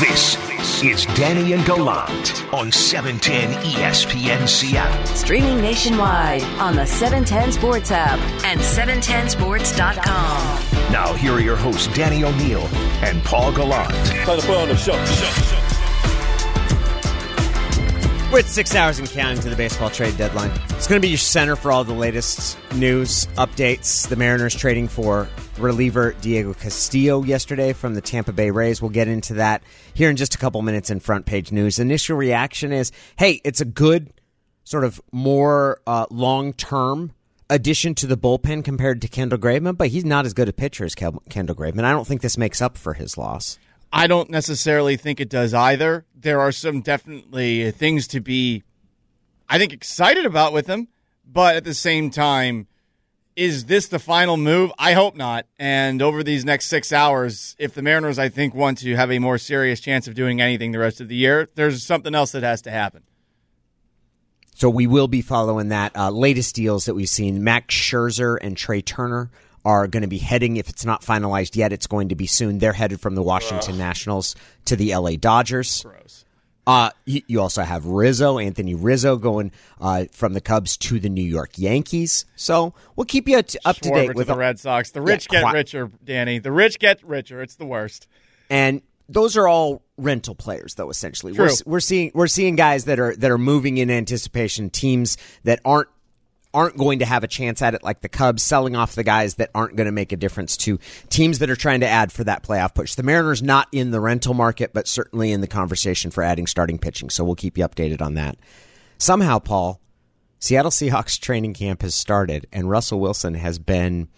This is Danny and Gallant on 710 ESPN Seattle. Streaming nationwide on the 710 Sports app and 710sports.com. Now, here are your hosts, Danny O'Neill and Paul Gallant. Time to put on the show. We're at six hours and counting to the baseball trade deadline. It's going to be your center for all the latest news updates. The Mariners trading for reliever Diego Castillo yesterday from the Tampa Bay Rays. We'll get into that here in just a couple minutes in front page news. Initial reaction is hey, it's a good, sort of more uh, long term addition to the bullpen compared to Kendall Graveman, but he's not as good a pitcher as Kendall Graveman. I don't think this makes up for his loss. I don't necessarily think it does either. There are some definitely things to be, I think, excited about with him, but at the same time, is this the final move? I hope not. And over these next six hours, if the Mariners, I think, want to have a more serious chance of doing anything the rest of the year, there's something else that has to happen. So we will be following that. Uh, latest deals that we've seen Max Scherzer and Trea Turner are going to be heading, if it's not finalized yet, it's going to be soon. They're headed from the Washington Ugh. Nationals to the LA Dodgers. Gross. Uh, you, also have Rizzo, Anthony Rizzo, going uh, from the Cubs to the New York Yankees. So we'll keep you up to date with the Red Sox. The rich yeah, get richer, Danny. The rich get richer. It's the worst. And those are all rental players, though. Essentially, True. We're, we're seeing we're seeing guys that are that are moving in anticipation. Teams that aren't aren't going to have a chance at it like the Cubs, selling off the guys that aren't going to make a difference to teams that are trying to add for that playoff push. The Mariners not in the rental market, but certainly in the conversation for adding starting pitching. So we'll keep you updated on that. Somehow, Paul, Seattle Seahawks training camp has started, and Russell Wilson has been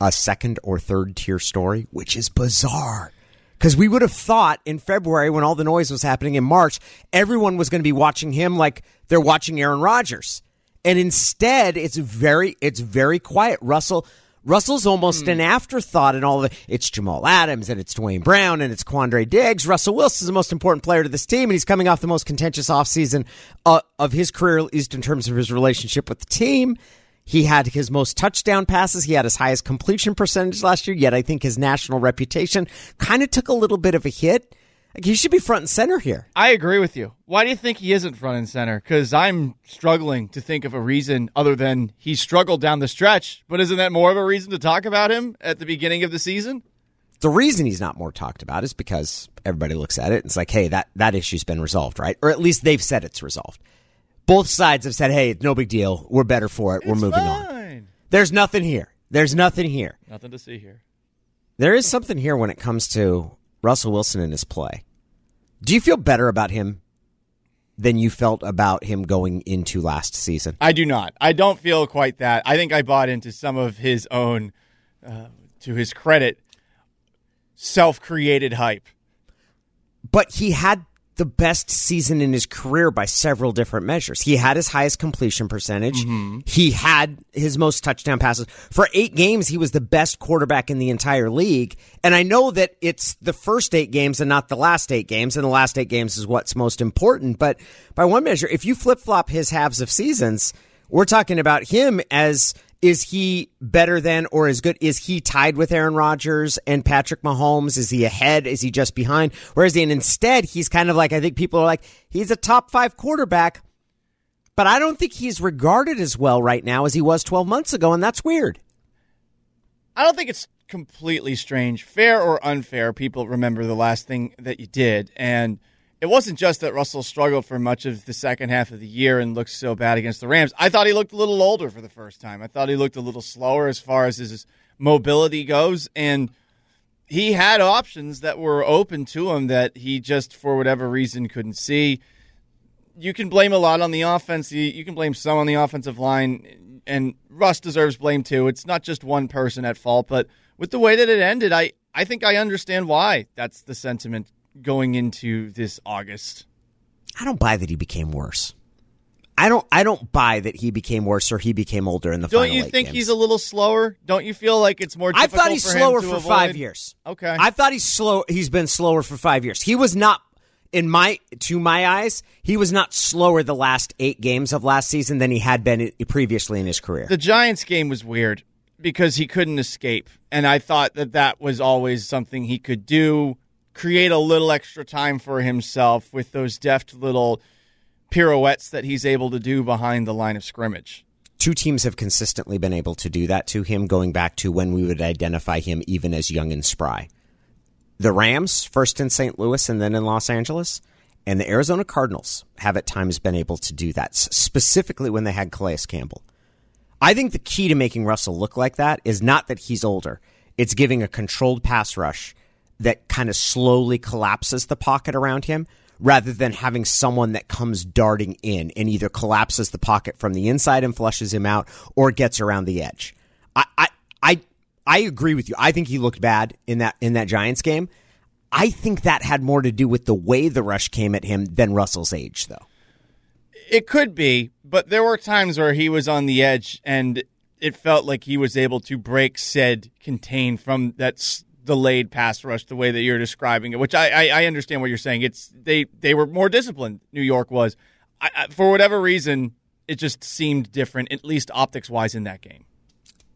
a second or third tier story, which is bizarre. Because we would have thought in February, when all the noise was happening in March, everyone was going to be watching him like they're watching Aaron Rodgers and instead it's very it's very quiet. Russell Russell's almost mm. an afterthought in all of it. It's Jamal Adams and it's Duane Brown and it's Quandre Diggs. Russell Wilson's the most important player to this team, and he's coming off the most contentious offseason uh, of his career, at least in terms of his relationship with the team. He had his most touchdown passes. He had his highest completion percentage last year, yet I think his national reputation kind of took a little bit of a hit. Like he should be front and center here. I agree with you. Why do you think he isn't front and center? Because I'm struggling to think of a reason other than he struggled down the stretch. But isn't that more of a reason to talk about him at the beginning of the season? The reason he's not more talked about is because everybody looks at it and it's like, hey, that, that issue's been resolved, right? Or at least they've said it's resolved. Both sides have said, hey, it's no big deal. We're better for it. We're moving fine. on. There's nothing here. There's nothing here. Nothing to see here. There is something here when it comes to Russell Wilson and his play. Do you feel better about him than you felt about him going into last season? I do not. I don't feel quite that. I think I bought into some of his own, uh, to his credit, self created hype. But he had the best season in his career by several different measures. He had his highest completion percentage. Mm-hmm. He had his most touchdown passes. For eight games, he was the best quarterback in the entire league. And I know that it's the first eight games and not the last eight games, and the last eight games is what's most important. But by one measure, if you flip flop his halves of seasons, we're talking about him as is he better than or as good? Is he tied with Aaron Rodgers and Patrick Mahomes? Is he ahead? Is he just behind? Whereas and instead, he's kind of like, I think people are like, he's a top five quarterback, but I don't think he's regarded as well right now as he was 12 months ago, and that's weird. I don't think it's completely strange. Fair or unfair, people remember the last thing that you did. And it wasn't just that Russell struggled for much of the second half of the year and looked so bad against the Rams. I thought he looked a little older for the first time. I thought he looked a little slower as far as his mobility goes. And he had options that were open to him that he just, for whatever reason, couldn't see. You can blame a lot on the offense. You can blame some on the offensive line. And Russ deserves blame too. It's not just one person at fault. But with the way that it ended, I, I think I understand why that's the sentiment going into this August. I don't buy that he became worse. I don't. I don't buy that he became worse or he became older in the. Final. Don't you think games. he's a little slower? Don't you feel like it's more? I thought he's for slower for avoid? five years. Okay. I thought he's slow. He's been slower for five years. He was not in my to my eyes. He was not slower the last eight games of last season than he had been previously in his career. The Giants game was weird because he couldn't escape, and I thought that that was always something he could do create a little extra time for himself with those deft little pirouettes that he's able to do behind the line of scrimmage. Two teams have consistently been able to do that to him, going back to when we would identify him even as young and spry. The Rams, first in St. Louis and then in Los Angeles, and the Arizona Cardinals have at times been able to do that, specifically when they had Calais Campbell. I think the key to making Russell look like that is not that he's older, it's giving a controlled pass rush that kind of slowly collapses the pocket around him rather than having someone that comes darting in and either collapses the pocket from the inside and flushes him out or gets around the edge. I, I, I, I agree with you. I think he looked bad in that in that Giants game. I think that had more to do with the way the rush came at him than Russell's age, though. It could be, but there were times where he was on the edge and it felt like he was able to break said contain from that delayed pass rush the way that you're describing it, which I, I, I understand what you're saying. It's they they were more disciplined. New York was, I, I, for whatever reason, it just seemed different, at least optics wise, in that game.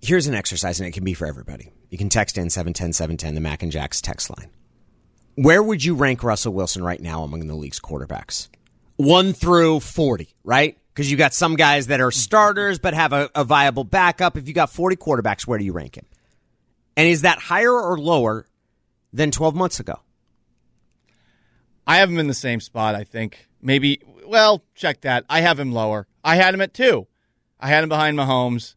Here's an exercise, and it can be for everybody. You can text in 710 710, the Mac and Jacks text line. Where would you rank Russell Wilson right now among the league's quarterbacks? One through 40, right? Because you got some guys that are starters but have a, a viable backup. If you got 40 quarterbacks, where do you rank him? And is that higher or lower than 12 months ago? I have him in the same spot, I think. Maybe, well, check that. I have him lower. I had him at two. I had him behind Mahomes.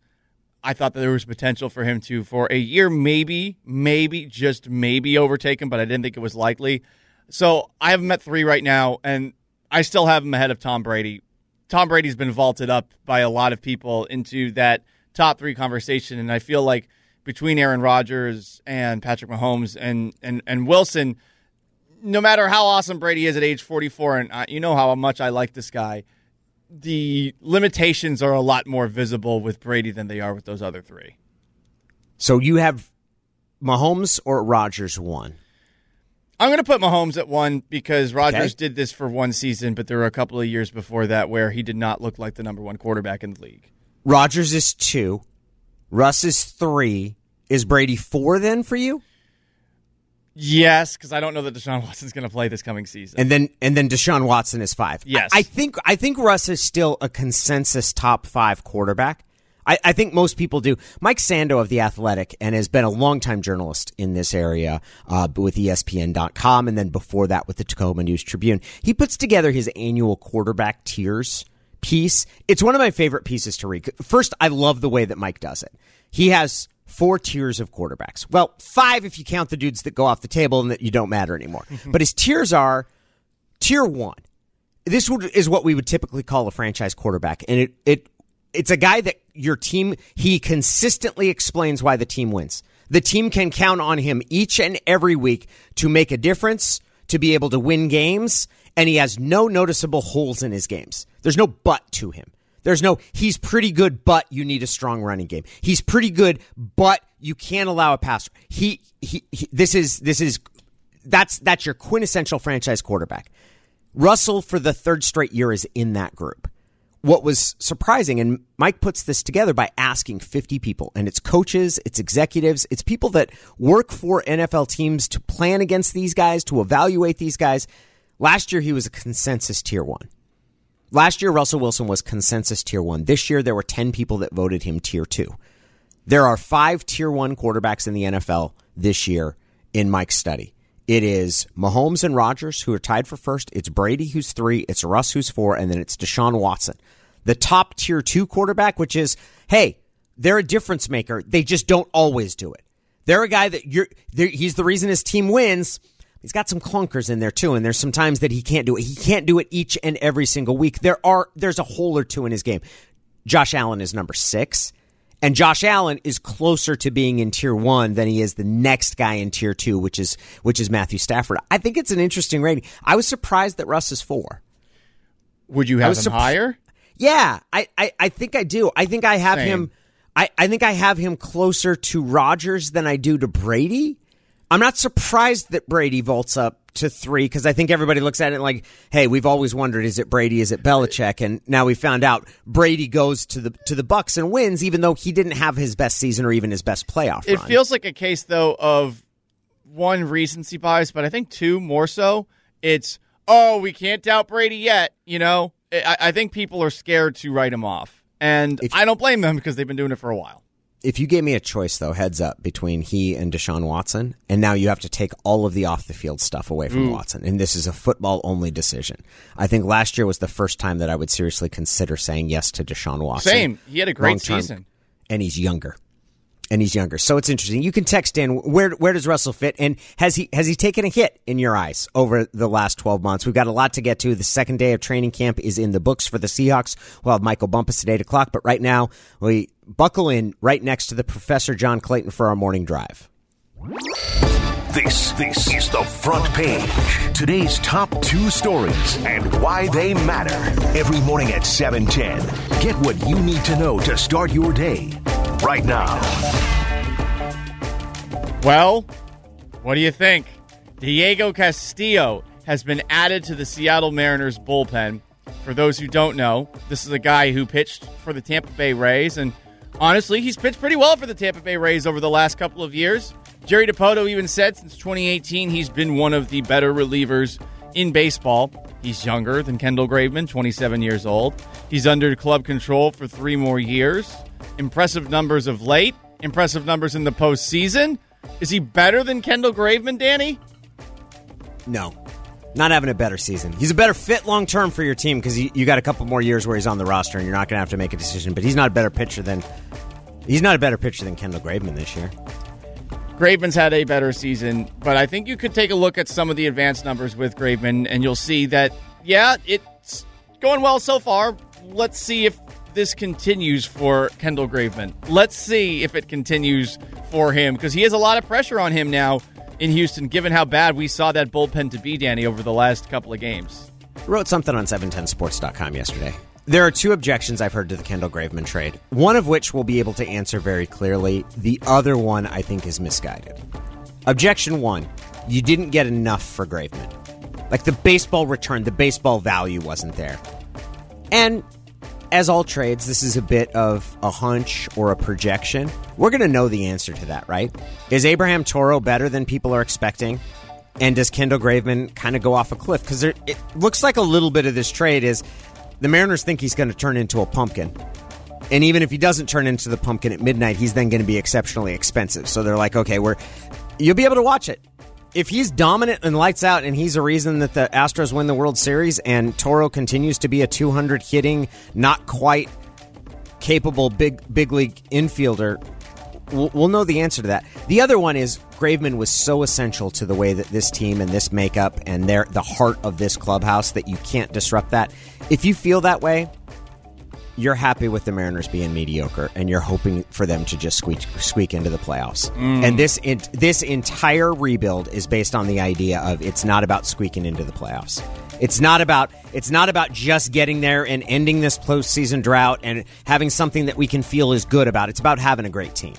I thought that there was potential for him to, for a year, maybe, maybe, just maybe overtake him, but I didn't think it was likely. So I have him at three right now, and I still have him ahead of Tom Brady. Tom Brady's been vaulted up by a lot of people into that top three conversation, and I feel like between Aaron Rodgers and Patrick Mahomes and and and Wilson, no matter how awesome Brady is at age 44, and I, you know how much I like this guy, the limitations are a lot more visible with Brady than they are with those other three. So you have Mahomes or Rodgers one? I'm going to put Mahomes at one because Rodgers okay. did this for one season, but there were a couple of years before that where he did not look like the number one quarterback in the league. Rodgers is two. Russ is three. Is Brady four then for you? Yes, because I don't know that Deshaun Watson's going to play this coming season. And then and then Deshaun Watson is five. Yes, I, I think I think Russ is still a consensus top five quarterback. I, I, think most people do. Mike Sando of The Athletic and has been a longtime journalist in this area uh, with ESPN.com and then before that with the Tacoma News Tribune. He puts together his annual quarterback tiers piece. It's one of my favorite pieces to read. First, I love the way that Mike does it. He has four tiers of quarterbacks. Well, five if you count the dudes that go off the table and that you don't matter anymore. but his tiers are tier one. This is what we would typically call a franchise quarterback, and it it it's a guy that your team he consistently explains why the team wins. The team can count on him each and every week to make a difference, to be able to win games, and he has no noticeable holes in his games. There's no but to him. There's no he's pretty good, but you need a strong running game. He's pretty good, but you can't allow a pass. He, he, he this is this is that's that's your quintessential franchise quarterback. Russell for the third straight year is in that group. What was surprising, and Mike puts this together by asking 50 people, and it's coaches, it's executives, it's people that work for NFL teams to plan against these guys, to evaluate these guys. Last year, he was a consensus tier one. Last year, Russell Wilson was consensus tier one. This year, there were 10 people that voted him tier two. There are five tier one quarterbacks in the NFL this year in Mike's study. It is Mahomes and Rodgers who are tied for first. It's Brady who's three. It's Russ who's four. And then it's Deshaun Watson. The top tier two quarterback, which is, hey, they're a difference maker. They just don't always do it. They're a guy that you're, he's the reason his team wins He's got some clunkers in there too, and there's some times that he can't do it. He can't do it each and every single week. There are there's a hole or two in his game. Josh Allen is number six. And Josh Allen is closer to being in tier one than he is the next guy in tier two, which is which is Matthew Stafford. I think it's an interesting rating. I was surprised that Russ is four. Would you have him higher? Yeah, I, I, I think I do. I think I have Same. him I, I think I have him closer to Rodgers than I do to Brady. I'm not surprised that Brady vaults up to three because I think everybody looks at it like, hey, we've always wondered is it Brady, is it Belichick, and now we found out Brady goes to the to the Bucs and wins, even though he didn't have his best season or even his best playoff. It run. feels like a case though of one recency bias, but I think two more so. It's oh, we can't doubt Brady yet. You know, I, I think people are scared to write him off, and If- I don't blame them because they've been doing it for a while. If you gave me a choice, though, heads up between he and Deshaun Watson, and now you have to take all of the off the field stuff away from mm. Watson, and this is a football only decision. I think last year was the first time that I would seriously consider saying yes to Deshaun Watson. Same. He had a great Long-term. season. and he's younger. And he's younger, so it's interesting. You can text in Where where does Russell fit? And has he has he taken a hit in your eyes over the last twelve months? We've got a lot to get to. The second day of training camp is in the books for the Seahawks. We'll have Michael Bumpus at eight o'clock. But right now, we buckle in right next to the Professor John Clayton for our morning drive. This this is the front page. Today's top two stories and why they matter. Every morning at 710. Get what you need to know to start your day. Right now. Well, what do you think? Diego Castillo has been added to the Seattle Mariners bullpen. For those who don't know, this is a guy who pitched for the Tampa Bay Rays, and honestly, he's pitched pretty well for the Tampa Bay Rays over the last couple of years. Jerry Dipoto even said since 2018 he's been one of the better relievers in baseball. He's younger than Kendall Graveman, 27 years old. He's under club control for three more years. Impressive numbers of late, impressive numbers in the postseason. Is he better than Kendall Graveman, Danny? No, not having a better season. He's a better fit long term for your team because you, you got a couple more years where he's on the roster and you're not going to have to make a decision. But he's not a better pitcher than he's not a better pitcher than Kendall Graveman this year. Graveman's had a better season, but I think you could take a look at some of the advanced numbers with Graveman, and you'll see that, yeah, it's going well so far. Let's see if this continues for Kendall Graveman. Let's see if it continues for him, because he has a lot of pressure on him now in Houston, given how bad we saw that bullpen to be, Danny, over the last couple of games. wrote something on 710sports.com yesterday. There are two objections I've heard to the Kendall Graveman trade, one of which we'll be able to answer very clearly. The other one I think is misguided. Objection one you didn't get enough for Graveman. Like the baseball return, the baseball value wasn't there. And as all trades, this is a bit of a hunch or a projection. We're going to know the answer to that, right? Is Abraham Toro better than people are expecting? And does Kendall Graveman kind of go off a cliff? Because it looks like a little bit of this trade is the Mariners think he's going to turn into a pumpkin. And even if he doesn't turn into the pumpkin at midnight, he's then going to be exceptionally expensive. So they're like, okay, we're you'll be able to watch it. If he's dominant and lights out, and he's a reason that the Astros win the World Series, and Toro continues to be a 200 hitting, not quite capable big big league infielder, we'll, we'll know the answer to that. The other one is Graveman was so essential to the way that this team and this makeup and their the heart of this clubhouse that you can't disrupt that. If you feel that way, you're happy with the Mariners being mediocre, and you're hoping for them to just squeak squeak into the playoffs. Mm. And this in, this entire rebuild is based on the idea of it's not about squeaking into the playoffs. It's not about it's not about just getting there and ending this postseason drought and having something that we can feel is good about. It's about having a great team.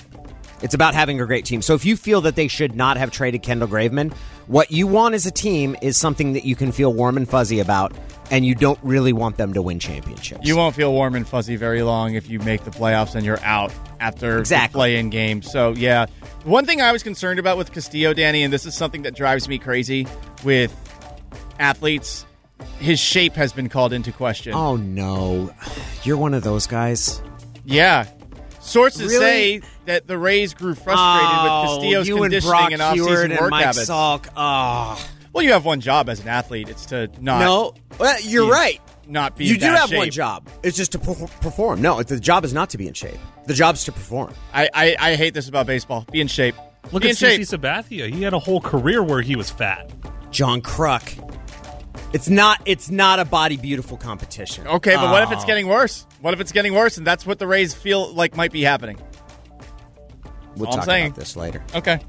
It's about having a great team. So if you feel that they should not have traded Kendall Graveman, what you want as a team is something that you can feel warm and fuzzy about, and you don't really want them to win championships. You won't feel warm and fuzzy very long if you make the playoffs and you're out after Exactly. the play-in game. So yeah, one thing I was concerned about with Castillo, Danny, and this is something that drives me crazy with athletes. His shape has been called into question. Oh no, you're one of those guys. Yeah. Sources Really? say that the Rays grew frustrated with oh, Castillo's Oh, you and conditioning Brock and Huard off-season and work Mike habits. Salk. Oh Well, you have one job as an athlete. It's to not no, well, you're be- right. not be You in do bad have one job. It's just to perform. No, the job is not to be in shape. The job's to perform. I, I, I hate this about baseball. Be in shape. Look be at in shape. CC Sabathia. He had a whole career where he was fat. John Kruk. It's not. It's not a body beautiful competition. Okay, but what if Oh. it's getting worse? What if it's getting worse and that's what the Rays feel like might be happening? We'll all I'm talk saying. about this later. Okay.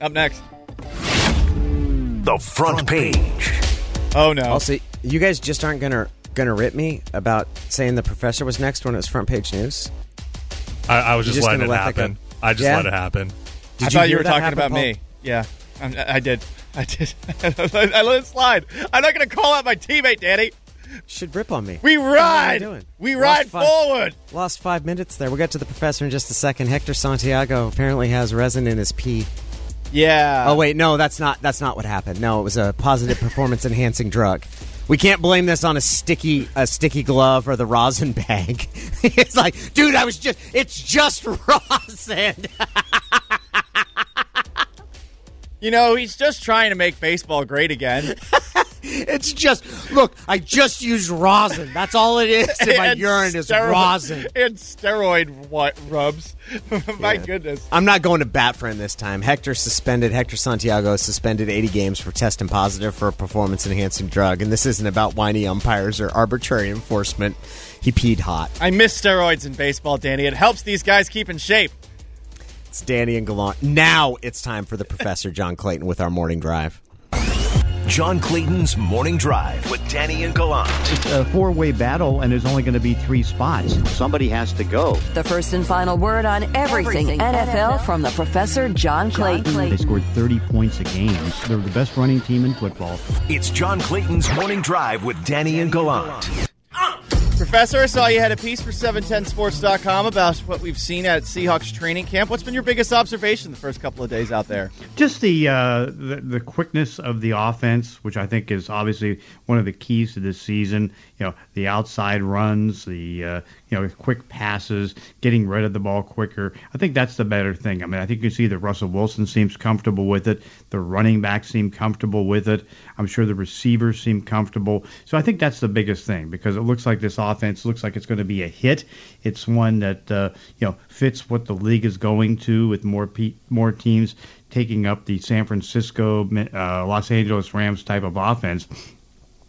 Up next. The front page. Oh no. Also, you guys just aren't gonna gonna rip me about saying the professor was next when it was front page news. I, I was You're just, just letting it gonna let that happen. go? I just Yeah? let it happen. Did I thought you hear were that talking happen, about Paul? me. Yeah. I'm, I did. I did. I let it slide. I'm not going to call out my teammate, Danny. Should rip on me. We What am I ride. doing? We Lost ride five- forward. Lost five minutes there. We'll get to the professor in just a second. Hector Santiago apparently has resin in his pee. Yeah. Oh wait, no, that's not that's not what happened. No, it was a positive performance enhancing drug. We can't blame this on a sticky a sticky glove or the rosin bag. it's like, dude, I was just it's just rosin. You know, he's just trying to make baseball great again. it's just look, I just used rosin. That's all it is in my And urine is steroid- rosin. And steroid what rubs. My Yeah. goodness. I'm not going to bat for him this time. Hector suspended. Hector Santiago suspended 80 games for testing positive for a performance enhancing drug. And this isn't about whiny umpires or arbitrary enforcement. He peed hot. I miss steroids in baseball, Danny. It helps these guys keep in shape. It's Danny and Gallant. Now it's time for the Professor John Clayton with our morning drive. John Clayton's Morning Drive with Danny and Gallant. It's a four way battle, and there's only going to be three spots. Somebody has to go. The first and final word on everything, NFL, from the Professor John Clayton. They scored 30 points a game. They're the best running team in football. It's John Clayton's Morning Drive with Danny and Gallant. Professor, I saw you had a piece for 710sports.com about what we've seen at Seahawks training camp. What's been your biggest observation the first couple of days out there? Just the, uh, the the quickness of the offense, which I think is obviously one of the keys to this season. You know, the outside runs, the uh, you know quick passes, getting rid of the ball quicker. I think that's the better thing. I mean, I think you see that Russell Wilson seems comfortable with it. The running backs seem comfortable with it. I'm sure the receivers seem comfortable. So I think that's the biggest thing because it looks like this offense looks like it's going to be a hit. It's one that uh, you know fits what the league is going to with more pe- more teams taking up the San Francisco, uh, Los Angeles Rams type of offense.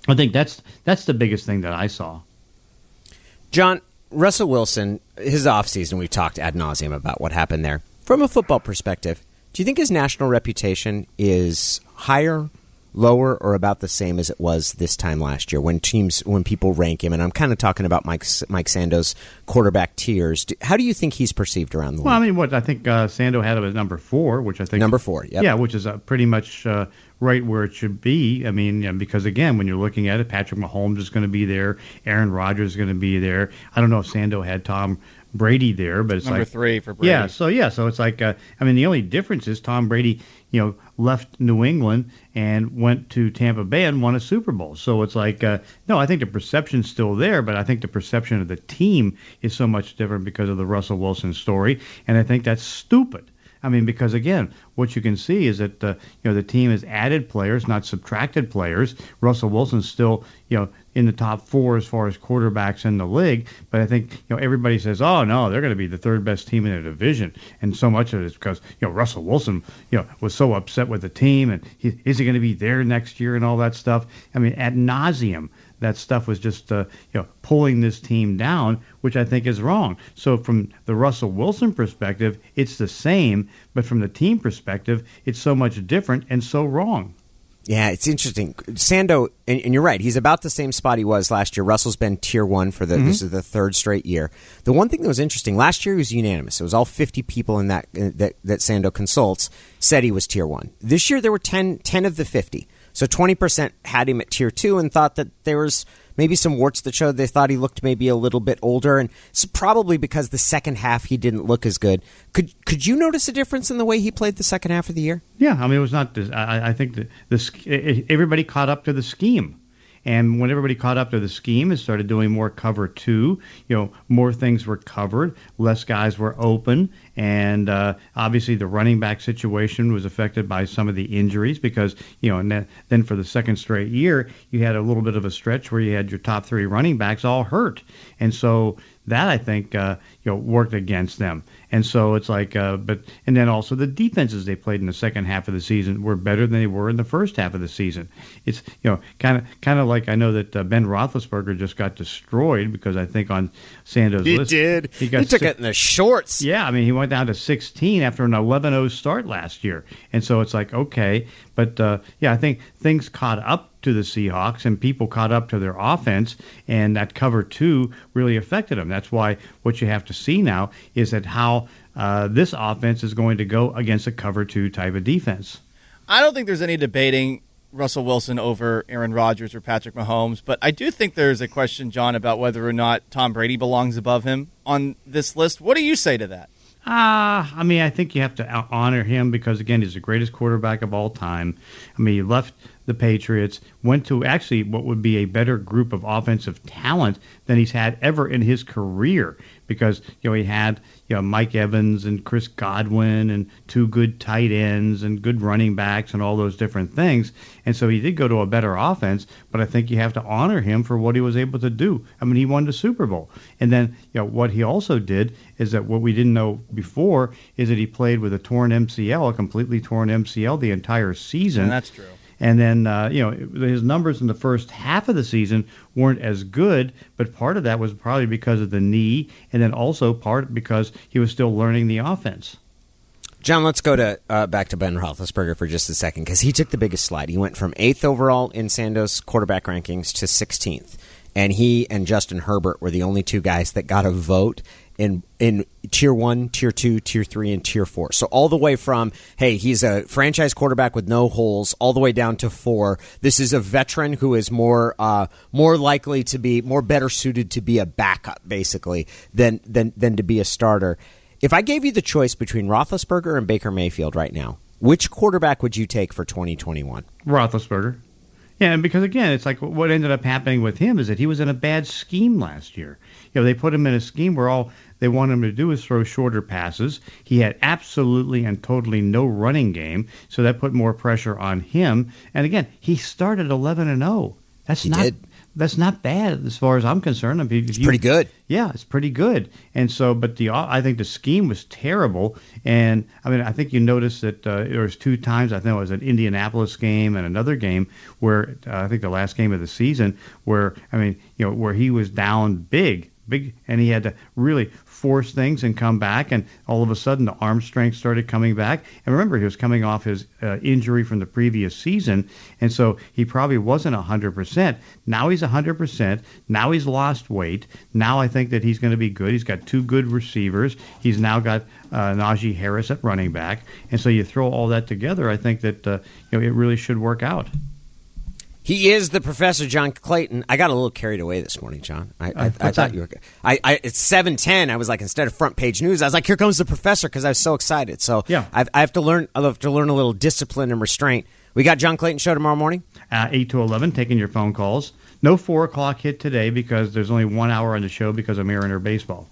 I think that's that's the biggest thing that I saw. John, Russell Wilson, his offseason, we've talked ad nauseum about what happened there. From a football perspective, do you think his national reputation is higher, lower, or about the same as it was this time last year when teams, when people rank him? And I'm kind of talking about Mike Mike Sando's quarterback tiers. Do- How do you think he's perceived around the league? Well, I mean, what I think uh, Sando had him as number four, which I think Number four, yep. yeah, which is uh, pretty much uh, right where it should be. I mean, because again, when you're looking at it, Patrick Mahomes is going to be there, Aaron Rodgers is going to be there. I don't know if Sando had Tom Brady there, but it's like. Number like three for Brady. Yeah, so yeah, so it's like uh, I mean, the only difference is Tom Brady, you know, left New England and went to Tampa Bay and won a Super Bowl. So it's like uh, no, I think the perception's still there, but I think the perception of the team is so much different because of the Russell Wilson story, and I think that's stupid. I mean, because again, what you can see is that uh, you know the team has added players, not subtracted players. Russell Wilson's still you know in the top four as far as quarterbacks in the league, but I think you know everybody says, oh no, they're going to be the third best team in the division, and so much of it is because you know Russell Wilson you know was so upset with the team, and he, is he going to be there next year and all that stuff. I mean, ad nauseum that stuff was just uh, you know pulling this team down, which I think is wrong. So from the Russell Wilson perspective, it's the same, but from the team perspective, it's so much different and so wrong. Yeah, it's interesting. Sando, and, and you're right. He's about the same spot he was last year. Russell's been tier one for the this is the third straight year. The one thing that was interesting last year he was unanimous. It was all 50 people in that that that Sando consults said he was tier one. This year there were 10, 10 of the 50. So 20% had him at tier two and thought that there was maybe some warts that showed they thought he looked maybe a little bit older, and it's probably because the second half he didn't look as good. Could could you notice a difference in the way he played the second half of the year? Yeah, I mean it was not. I, I think the, the everybody caught up to the scheme. And when everybody caught up to the scheme and started doing more cover two, you know, more things were covered, less guys were open, and uh, obviously the running back situation was affected by some of the injuries because you know, and then, for the second straight year, you had a little bit of a stretch where you had your top three running backs all hurt, and so that I think uh, you know worked against them. And so it's like, uh, but and then also the defenses they played in the second half of the season were better than they were in the first half of the season. It's you know kind of kind of like I know that uh, Ben Roethlisberger just got destroyed because I think on Sando's list He, got he took it in the shorts. yeah, I mean, he went down to 16 after an 11-0 start last year, and so it's like okay, but uh, yeah, I think things caught up to the Seahawks, and people caught up to their offense, and that cover two really affected them. That's why what you have to see now is that how uh, this offense is going to go against a cover two type of defense. I don't think there's any debating Russell Wilson over Aaron Rodgers or Patrick Mahomes, but I do think there's a question, John, about whether or not Tom Brady belongs above him on this list. What do you say to that? Ah, I mean, I think you have to honor him because again, he's the greatest quarterback of all time. I mean, he left the Patriots, went to actually what would be a better group of offensive talent than he's had ever in his career because you know he had you know Mike Evans and Chris Godwin and two good tight ends and good running backs and all those different things. And so he did go to a better offense, but I think you have to honor him for what he was able to do. I mean, he won the Super Bowl. And then, you know, what he also did is that what we didn't know before is that he played with a torn MCL, a completely torn MCL the entire season. And that's true. And then, uh, you know, his numbers in the first half of the season weren't as good, but part of that was probably because of the knee, and then also part because he was still learning the offense. John, let's go to uh, back to Ben Roethlisberger for just a second because he took the biggest slide. He went from eighth overall in Sandos quarterback rankings to 16th, and he and Justin Herbert were the only two guys that got a vote in in tier one, tier two, tier three, and tier four. So all the way from hey, he's a franchise quarterback with no holes, all the way down to four. This is a veteran who is more uh, more likely to be more better suited to be a backup, basically, than than than to be a starter. If I gave you the choice between Roethlisberger and Baker Mayfield right now, which quarterback would you take for 2021? Roethlisberger. Yeah, and because again, it's like what ended up happening with him is that he was in a bad scheme last year. You know, they put him in a scheme where all they wanted him to do is throw shorter passes. He had absolutely and totally no running game, so that put more pressure on him. And again, he started 11 and 0. That's He not did. That's not bad as far as I'm concerned. I mean, It's you- pretty good. yeah, it's pretty good. And so, but the I think the scheme was terrible. And I mean, I think you noticed that uh, there was two times. I think it was an Indianapolis game and another game where uh, I think the last game of the season where I mean, you know, where he was down big, big, and he had to really force things and come back. And all of a sudden, the arm strength started coming back. And remember, he was coming off his uh, injury from the previous season, and so he probably wasn't 100%. Now he's 100%. Now he's lost weight. Now I think that he's going to be good. He's got two good receivers. He's now got uh, Najee Harris at running back, and so you throw all that together. I think that uh, you know it really should work out. He is the Professor John Clayton. I got a little carried away this morning, John. I, I, I thought you were. I, I it's seven ten. I was like, instead of front page news, I was like, here comes the professor because I was so excited. So Yeah. I've, I have to learn. I have to learn a little discipline and restraint. We got John Clayton show tomorrow morning. uh, 8 to 11, taking your phone calls. No 4 o'clock hit today because there's only one hour on the show because of Mariner baseball.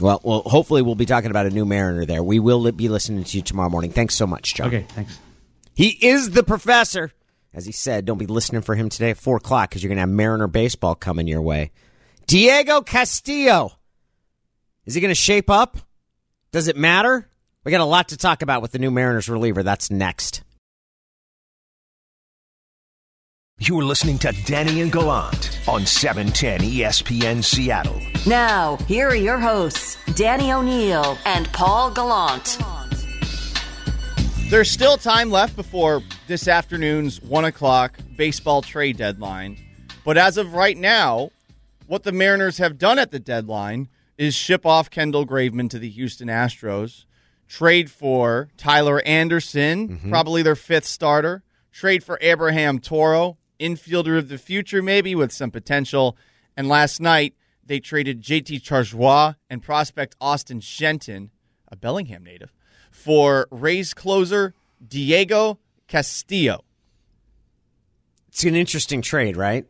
Well, well, hopefully we'll be talking about a new Mariner there. We will be listening to you tomorrow morning. Thanks so much, John. Okay, thanks. He is the professor. As he said, don't be listening for him today at 4 o'clock because you're going to have Mariner baseball coming your way. Diego Castillo. Is he going to shape up? Does it matter? We got a lot to talk about with the new Mariners reliever. That's next. You're listening to Danny and Gallant on E 710 ESPN Seattle. Now, here are your hosts, Danny O'Neill and Paul Gallant. There's still time left before this afternoon's one o'clock baseball trade deadline. But as of right now, what the Mariners have done at the deadline is ship off Kendall Graveman to the Houston Astros, trade for Tyler Anderson, mm-hmm. probably their fifth starter, trade for Abraham Toro, infielder of the future, maybe with some potential. And last night, they traded JT Chargois and prospect Austin Shenton, a Bellingham native, for Rays closer Diego Castillo. It's an interesting trade, right?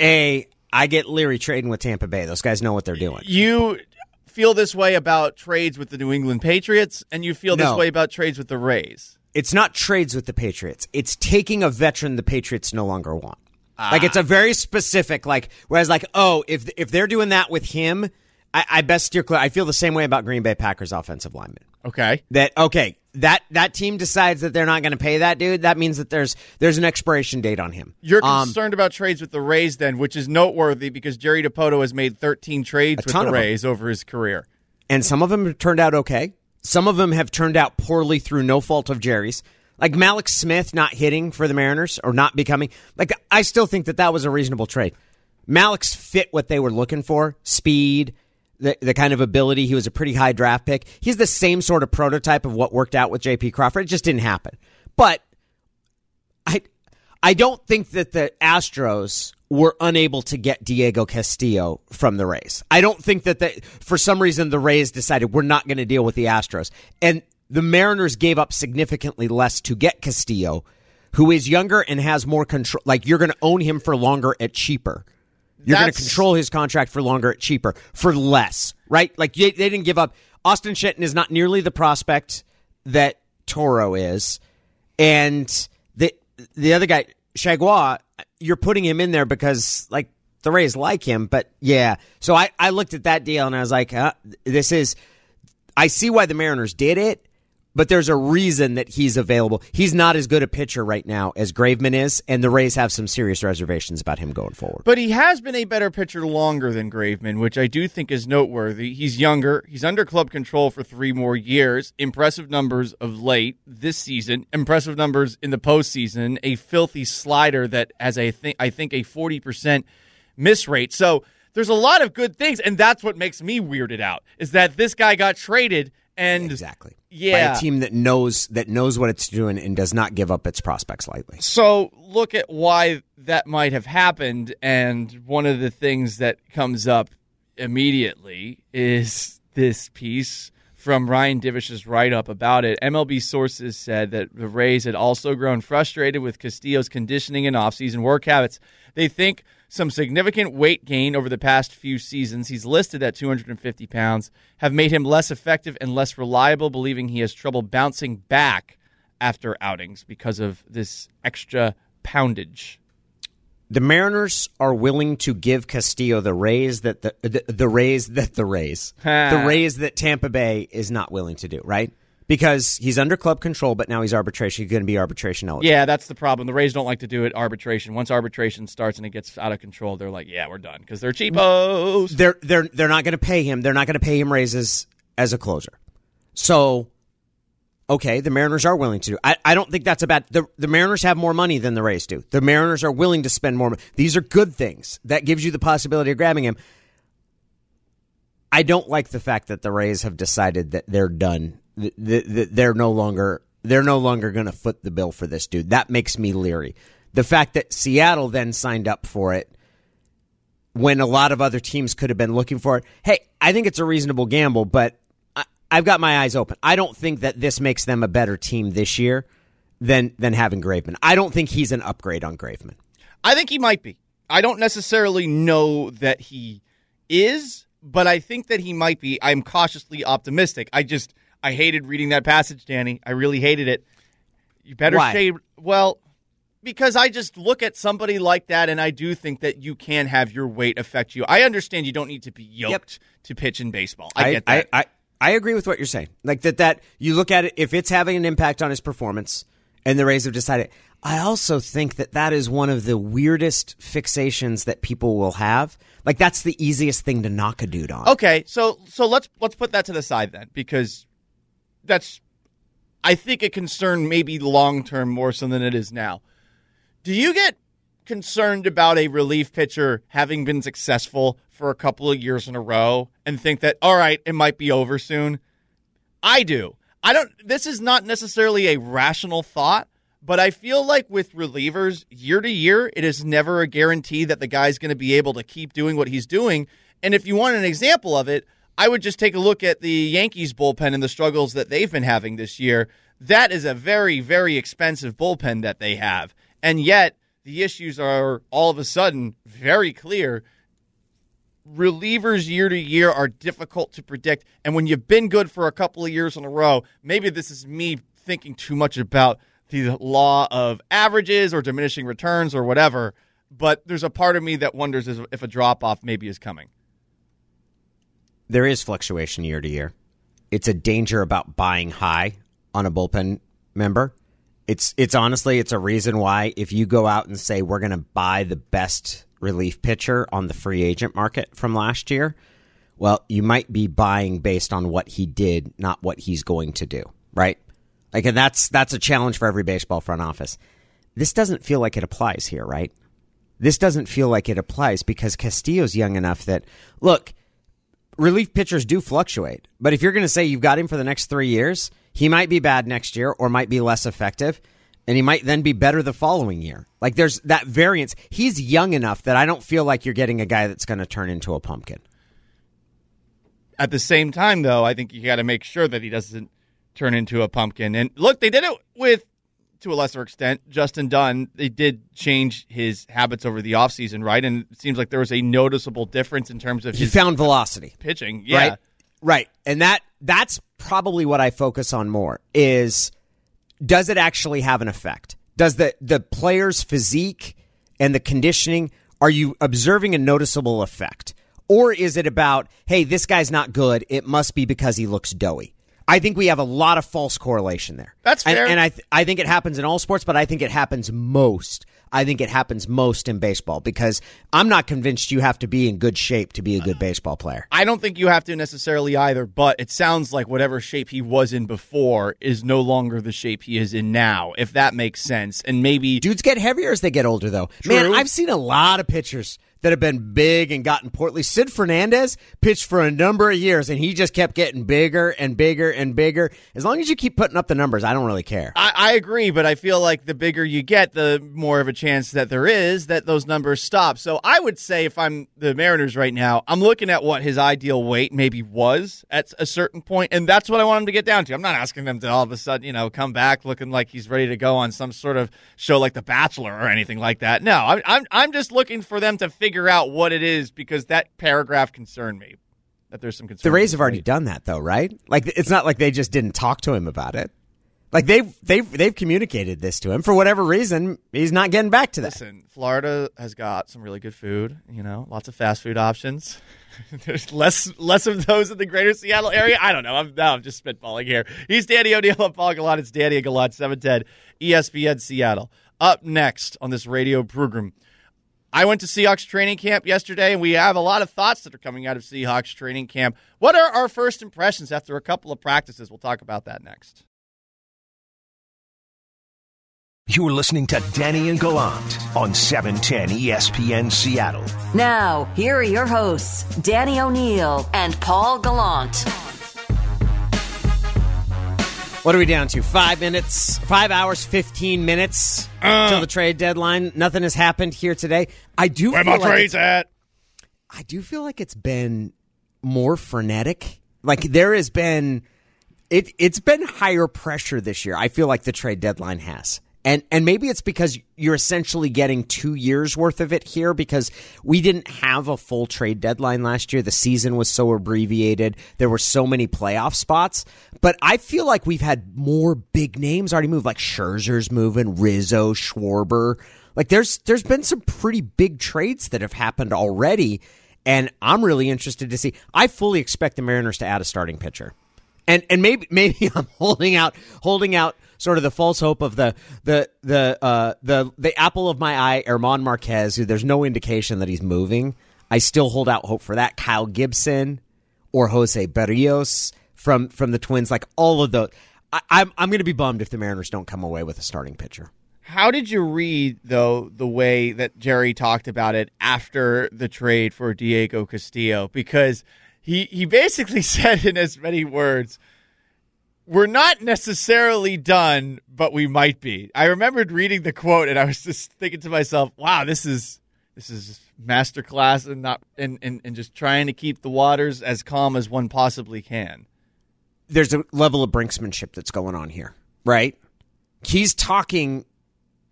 A, I get leery trading with Tampa Bay. Those guys know what they're doing. You feel this way about trades with the New England Patriots, and you feel this No. way about trades with the Rays. It's not trades with the Patriots. It's taking a veteran the Patriots no longer want. Like ah. it's a very specific like. Whereas like, oh, if if they're doing that with him, I, I best steer clear. I feel the same way about Green Bay Packers offensive lineman. Okay. That okay, that that team decides that they're not going to pay that dude. That means that there's there's an expiration date on him. You're Um, concerned about trades with the Rays, then, which is noteworthy because Jerry Dipoto has made 13 trades with the. Rays over his career. and some of them have turned out okay. Some of them have turned out poorly through no fault of Jerry's. Like Mallex Smith not hitting for the Mariners or not becoming like I still think that that was a reasonable trade. Mallex's fit what they were looking for, speed, the the kind of ability. He was a pretty high draft pick. He's the same sort of prototype of what worked out with JP Crawford. It just didn't happen. But I I don't think that the Astros were unable to get Diego Castillo from the Rays. I don't think that they, for some reason the Rays decided we're not going to deal with the Astros. And the Mariners gave up significantly less to get Castillo, who is younger and has more control. Like you're going to own him for longer at cheaper. You're going to control his contract for longer cheaper for less, right? Like they, they didn't give up. Austin Shenton is not nearly the prospect that Toro is, and the the other guy Chargois, you're putting him in there because like the Rays like him, but yeah. So I I looked at that deal and I was like, uh, this is. I see why the Mariners did it, but there's a reason that he's available. He's not as good a pitcher right now as Graveman is, and the Rays have some serious reservations about him going forward. But he has been a better pitcher longer than Graveman, which I do think is noteworthy. He's younger. He's under club control for three more years. Impressive numbers of late this season. Impressive numbers in the postseason. A filthy slider that has a th- I think a forty percent miss rate. So there's a lot of good things, and that's what makes me weirded out. Is that this guy got traded and Exactly. Yeah. By a team that knows that knows what it's doing and does not give up its prospects lightly. So look at why that might have happened, and one of the things that comes up immediately is this piece from Ryan Divish's write up about it. MLB sources said that the Rays had also grown frustrated with Castillo's conditioning and offseason work habits. They think some significant weight gain over the past few seasons, he's listed at 250 pounds, have made him less effective and less reliable, believing he has trouble bouncing back after outings because of this extra poundage. The Mariners are willing to give Castillo the raise that the the, the raise that the raise the raise that Tampa Bay is not willing to do, right? Because he's under club control, but now he's arbitration. He's going to be arbitration eligible. Yeah, that's the problem. The Rays don't like to do it arbitration. Once arbitration starts and it gets out of control, they're like, "Yeah, we're done," because they're cheapos. they're they're they're not going to pay him. They're not going to pay him raises as a closer. So, okay, the Mariners are willing to do. I, I don't think that's a bad. The the Mariners have more money than the Rays do. The Mariners are willing to spend more. These are good things. That gives you the possibility of grabbing him. I don't like the fact that the Rays have decided that they're done. Th- th- th- They're no longer they're no longer going to foot the bill for this dude. That makes me leery. The fact that Seattle then signed up for it when a lot of other teams could have been looking for it. Hey, I think it's a reasonable gamble, but I, I've got my eyes open. I don't think that this makes them a better team this year than than having Graveman. I don't think he's an upgrade on Graveman. I think he might be. I don't necessarily know that he is, but I think that he might be. I'm cautiously optimistic. I just I hated reading that passage, Danny. I really hated it. You better Why? say well because I just look at somebody like that and I do think that you can have your weight affect you. I understand you don't need to be yoked to pitch in baseball. I, get that. I, I, I agree with what you're saying. Like that that you look at it if it's having an impact on his performance and the Rays have decided. I also think that that is one of the weirdest fixations that people will have. Like that's the easiest thing to knock a dude on. Okay, so so let's let's put that to the side then, because that's I think a concern maybe long term more so than it is now. Do you get concerned about a relief pitcher having been successful for a couple of years in a row and think that all right, it might be over soon? I do. I don't this is not necessarily a rational thought, but I feel like with relievers year to year, it is never a guarantee that the guy's going to be able to keep doing what he's doing. And if you want an example of it, I would just take a look at the Yankees bullpen and the struggles that they've been having this year. That is a very, very expensive bullpen that they have. And yet, the issues are all of a sudden very clear relievers year to year are difficult to predict. And when you've been good for a couple of years in a row, maybe this is me thinking too much about the law of averages or diminishing returns or whatever. But there's a part of me that wonders if a drop off maybe is coming. There is fluctuation year to year. It's a danger about buying high on a bullpen member. It's it's honestly it's a reason why if you go out and say we're going to buy the best relief pitcher on the free agent market from last year, well, you might be buying based on what he did, not what he's going to do, right? Like and that's that's a challenge for every baseball front office. This doesn't feel like it applies here, right? This doesn't feel like it applies because Castillo's young enough that look, relief pitchers do fluctuate. But if you're going to say you've got him for the next three years, he might be bad next year or might be less effective. and he might then be better the following year. Like there's that variance. He's young enough that I don't feel like you're getting a guy that's going to turn into a pumpkin. At the same time, though, I think you got to make sure that he doesn't turn into a pumpkin. And look, they did it with, to a lesser extent, Justin Dunn. They did change his habits over the offseason, right? And it seems like there was a noticeable difference in terms of He his found velocity. pitching. Yeah. Right. Right. And that that's probably what I focus on more is does it actually have an effect? Does the the player's physique and the conditioning are you observing a noticeable effect? Or is it about, hey, this guy's not good, it must be because he looks doughy? I think we have a lot of false correlation there. That's And- fair. And, I th- I think it happens in all sports, but I think it happens most. I think it happens most in baseball because I'm not convinced you have to be in good shape to be a good baseball player. I don't think you have to necessarily either, but it sounds like whatever shape he was in before is no longer the shape he is in now, if that makes sense. And maybe Dudes get heavier as they get older, though. Man, I've seen a lot of pitchers that have been big and gotten portly. Sid Fernandez pitched for a number of years, and he just kept getting bigger and bigger and bigger. As long as you keep putting up the numbers, I don't really care. I, I agree, but I feel like the bigger you get, the more of a chance that there is that those numbers stop. So I would say if I'm the Mariners right now, I'm looking at what his ideal weight maybe was at a certain point, and that's what I want him to get down to. I'm not asking them to all of a sudden, you know, come back looking like he's ready to go on some sort of show like The Bachelor or anything like that. No, I'm I'm, I'm just looking for them to figure out what it is because that paragraph concerned me. That there's some concern. The Rays have already done that, though, right? Like it's not like they just didn't talk to him about it. Like they've they've they've communicated this to him for whatever reason. He's not getting back to that. Listen, Florida has got some really good food. You know, lots of fast food options. There's less less of those in the greater Seattle area. I don't know. I'm now I'm just spitballing here. He's Danny O'Neill and Paul Gallant. It's Danny and Gallant, 710 ESPN Seattle. Up next on this radio program. I went to Seahawks training camp yesterday, and we have a lot of thoughts that are coming out of Seahawks training camp. What are our first impressions after a couple of practices? We'll talk about that next. You're listening to Danny and Gallant on E 710 ESPN Seattle. Now, here are your hosts, Danny O'Neill and Paul Gallant. What are we down to? Five minutes, five hours, fifteen minutes till uh. the trade deadline. Nothing has happened here today. I do Where feel my like trades at? I do feel like it's been more frenetic. Like there has been it it's been higher pressure this year. I feel like the trade deadline has. And and maybe it's because you're essentially getting 2 years worth of it here because we didn't have a full trade deadline last year. The season was so abbreviated. There were so many playoff spots. But I feel like we've had more big names already move like Scherzer's moving, Rizzo, Schwarber. Like there's there's been some pretty big trades that have happened already, and I'm really interested to see. I fully expect the Mariners to add a starting pitcher, and and maybe maybe I'm holding out holding out sort of the false hope of the the the uh, the the apple of my eye, Germán Márquez, who there's no indication that he's moving. I still hold out hope for that. Kyle Gibson or Jose Berrios from from the Twins, like all of those. I, I'm I'm going to be bummed if the Mariners don't come away with a starting pitcher. How did you read though the way that Jerry talked about it after the trade for Diego Castillo? Because he he basically said in as many words, "We're not necessarily done, but we might be." I remembered reading the quote and I was just thinking to myself, "Wow, this is this is masterclass and not and, and, and just trying to keep the waters as calm as one possibly can." there's a level of brinksmanship that's going on here, right? He's talking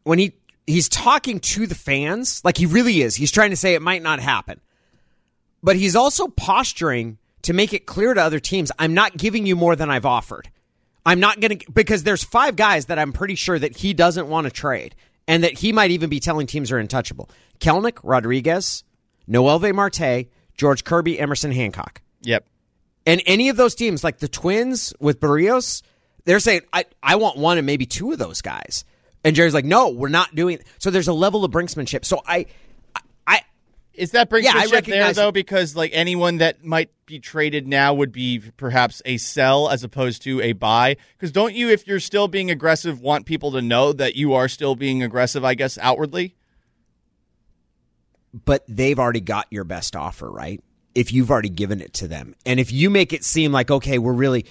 when he he's talking to the fans, like he really is. He's trying to say it might not happen. But he's also posturing to make it clear to other teams, I'm not giving you more than I've offered. I'm not going to because there's five guys that I'm pretty sure that he doesn't want to trade and that he might even be telling teams are untouchable. Kelenic, Rodriguez, Noelvi Marte, George Kirby, Emerson Hancock. Yep. And any of those teams, like the Twins with Berrios, they're saying, I, I want one and maybe two of those guys. And Jerry's like, no, we're not doing. So there's a level of brinksmanship. So I, I, Is that brinksmanship Yeah, there though? Because like anyone that might be traded now would be perhaps a sell as opposed to a buy. Because don't you, if you're still being aggressive, want people to know that you are still being aggressive? I guess outwardly. but they've already got your best offer, right? If you've already given it to them. And if you make it seem like, okay, we're really,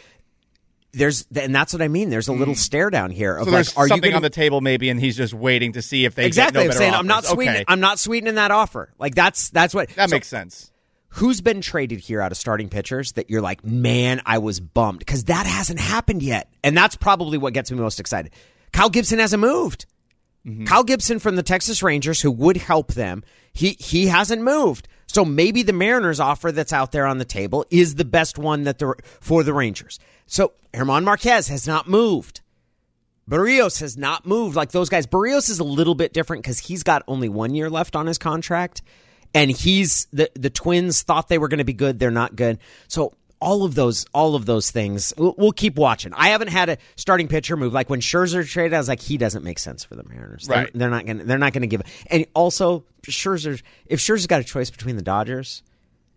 there's and that's what I mean. There's a little mm. stare down here of So like, there's are you something going on the table maybe, and he's just waiting to see if they exactly? Get no I'm saying I'm not sweetening. Okay. I'm not sweetening that offer. Like that's that's what that so makes sense. Who's been traded here out of starting pitchers that you're like, man, I was bummed because that hasn't happened yet, and that's probably what gets me most excited. Kyle Gibson hasn't moved. Mm-hmm. Kyle Gibson from the Texas Rangers, who would help them, he he hasn't moved. So maybe the Mariners offer that's out there on the table is the best one that the for the Rangers. So Germán Márquez has not moved. Berrios has not moved like those guys. Berrios is a little bit different because he's got only one year left on his contract, and he's the the Twins thought they were going to be good. They're not good. So all of those, all of those things, we'll, we'll keep watching. I haven't had a starting pitcher move like when Scherzer traded. I was like, he doesn't make sense for the Mariners. They're- Right. They're, not going. to They're not going to give. And also, Scherzer, if Scherzer's got a choice between the Dodgers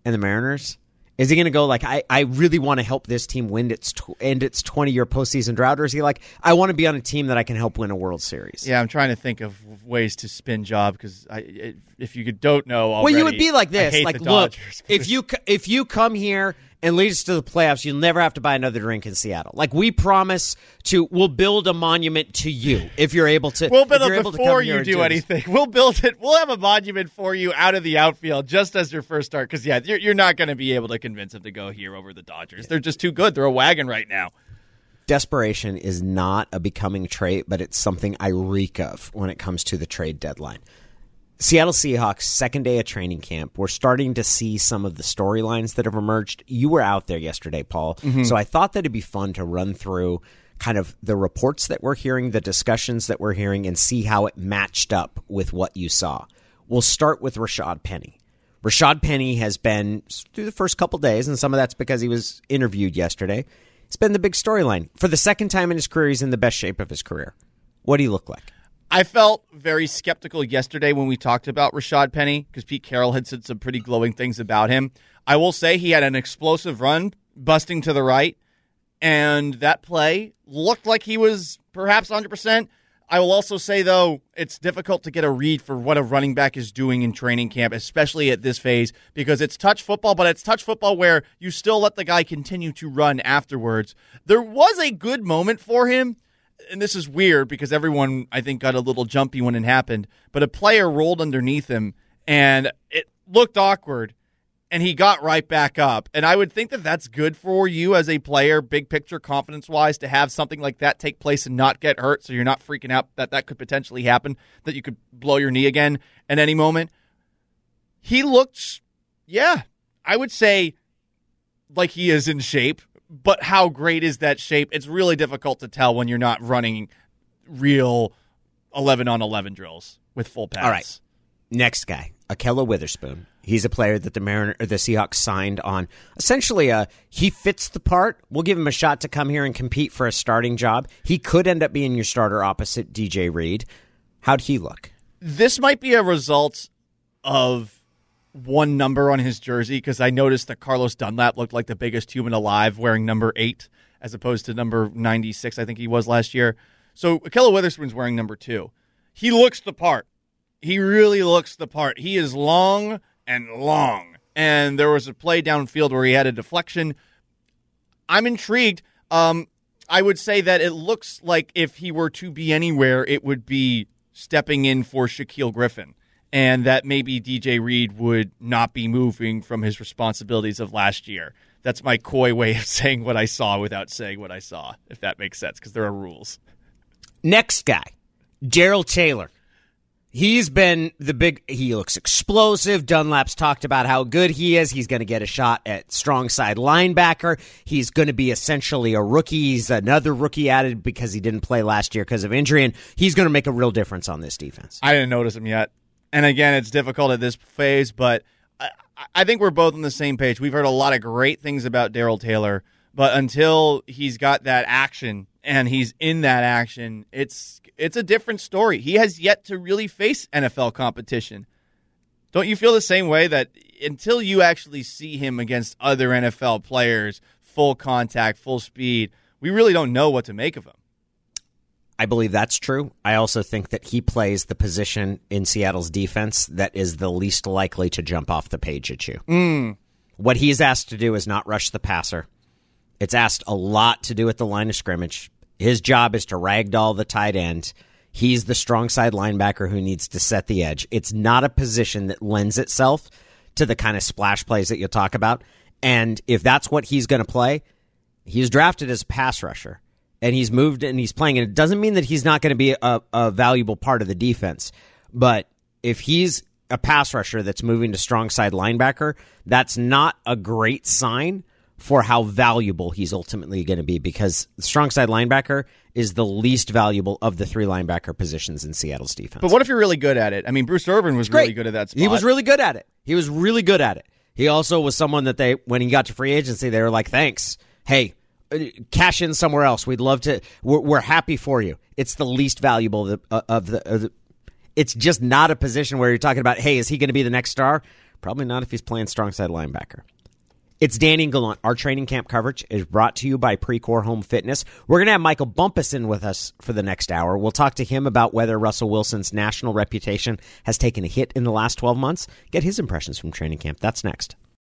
and the Mariners. Is he going to go like I, I really want to help this team win its tw- end its twenty year postseason drought, or is he like I want to be on a team that I can help win a World Series? Yeah, I'm trying to think of ways to spin job because I, if you don't know, Well, you would be like this, like look, Dodgers. if you if you come here and lead us to the playoffs, you'll never have to buy another drink in Seattle. Like we promise to, we'll build a monument to you if you're able to. We'll build it before you do this. anything. We'll build it. We'll have a monument for you out of the outfield just as your first start. Because yeah, you're, you're not going to be able to convince them to go here over the Dodgers. They're just too good. They're a wagon right now. desperation is not a becoming trait, but it's something I reek of when it comes to the trade deadline. Seattle Seahawks, second day of training camp. We're starting to see some of the storylines that have emerged. You were out there yesterday, Paul. Mm-hmm. So I thought that it'd be fun to run through kind of the reports that we're hearing, the discussions that we're hearing, and see how it matched up with what you saw. We'll start with Rashad Penny. Rashad Penny has been through the first couple days, and some of that's because he was interviewed yesterday. It's been the big storyline. For the second time in his career, he's in the best shape of his career. What do you look like? I felt very skeptical yesterday when we talked about Rashad Penny because Pete Carroll had said some pretty glowing things about him. I will say he had an explosive run, busting to the right, and that play looked like he was perhaps 100%. I will also say, though, it's difficult to get a read for what a running back is doing in training camp, especially at this phase, because it's touch football, but it's touch football where you still let the guy continue to run afterwards. There was a good moment for him and this is weird because everyone I think got a little jumpy when it happened, but a player rolled underneath him and it looked awkward and he got right back up. And I would think that that's good for you as a player, big picture confidence wise, to have something like that take place and not get hurt so you're not freaking out that that could potentially happen, that you could blow your knee again at any moment. He looked, yeah, I would say like he is in shape, but how great is that shape? It's really difficult to tell when you're not running real 11 on 11 drills with full pads. All right. Next guy, Ahkello Witherspoon. He's a player that the Mariner, or the Seahawks signed on. Essentially, uh, he fits the part. We'll give him a shot to come here and compete for a starting job. He could end up being your starter opposite DJ Reed. How'd he look? This might be a result of one number on his jersey because I noticed that Carlos Dunlap looked like the biggest human alive wearing number eight as opposed to number 96, I think he was last year. So Ahkello Witherspoon's wearing number two. He looks the part. He really looks the part. He is long and long. And there was a play downfield where he had a deflection. I'm intrigued. Um, I would say that it looks like if he were to be anywhere, it would be stepping in for Shaquill Griffin, and that maybe DJ Reed would not be moving from his responsibilities of last year. That's my coy way of saying what I saw without saying what I saw, if that makes sense, because there are rules. Next guy, Darrell Taylor. He's been the big. He looks explosive. Dunlap's talked about how good he is. He's going to get a shot at strong side linebacker. He's going to be essentially a rookie. He's another rookie added because he didn't play last year because of injury, and he's going to make a real difference on this defense. I didn't notice him yet. And again, it's difficult at this phase, but I, I think we're both on the same page. We've heard a lot of great things about Darrell Taylor, but until he's got that action and he's in that action, it's it's a different story. He has yet to really face NFL competition. Don't you feel the same way that until you actually see him against other NFL players, full contact, full speed, we really don't know what to make of him. I believe that's true. I also think that he plays the position in Seattle's defense that is the least likely to jump off the page at you. Hmm. What he's asked to do is not rush the passer. It's asked a lot to do at the line of scrimmage. His job is to ragdoll the tight end. He's the strong side linebacker who needs to set the edge. It's not a position that lends itself to the kind of splash plays that you'll talk about. And if that's what he's going to play, he's drafted as a pass rusher and he's moved and he's playing. And it doesn't mean that he's not going to be a, a valuable part of the defense. But if he's a pass rusher that's moving to strong side linebacker, that's not a great sign for how valuable he's ultimately going to be because strong side linebacker is the least valuable of the three linebacker positions in Seattle's defense. But what if you're really good at it? I mean, Bruce Irvin was really good at that spot. He was really good at it. He was really good at it. He also was someone that they, when he got to free agency, they were like, thanks. Hey, cash in somewhere else. We'd love to. We're, we're happy for you. It's the least valuable of the, uh, of the, of the. It's just not a position where you're talking about, hey, is he going to be the next star? Probably not if he's playing strong side linebacker. It's Danny and Gallant. Our training camp coverage is brought to you by Precor Home Fitness. We're going to have Michael Bumpus in with us for the next hour. We'll talk to him about whether Russell Wilson's national reputation has taken a hit in the last 12 months. Get his impressions from training camp. That's next.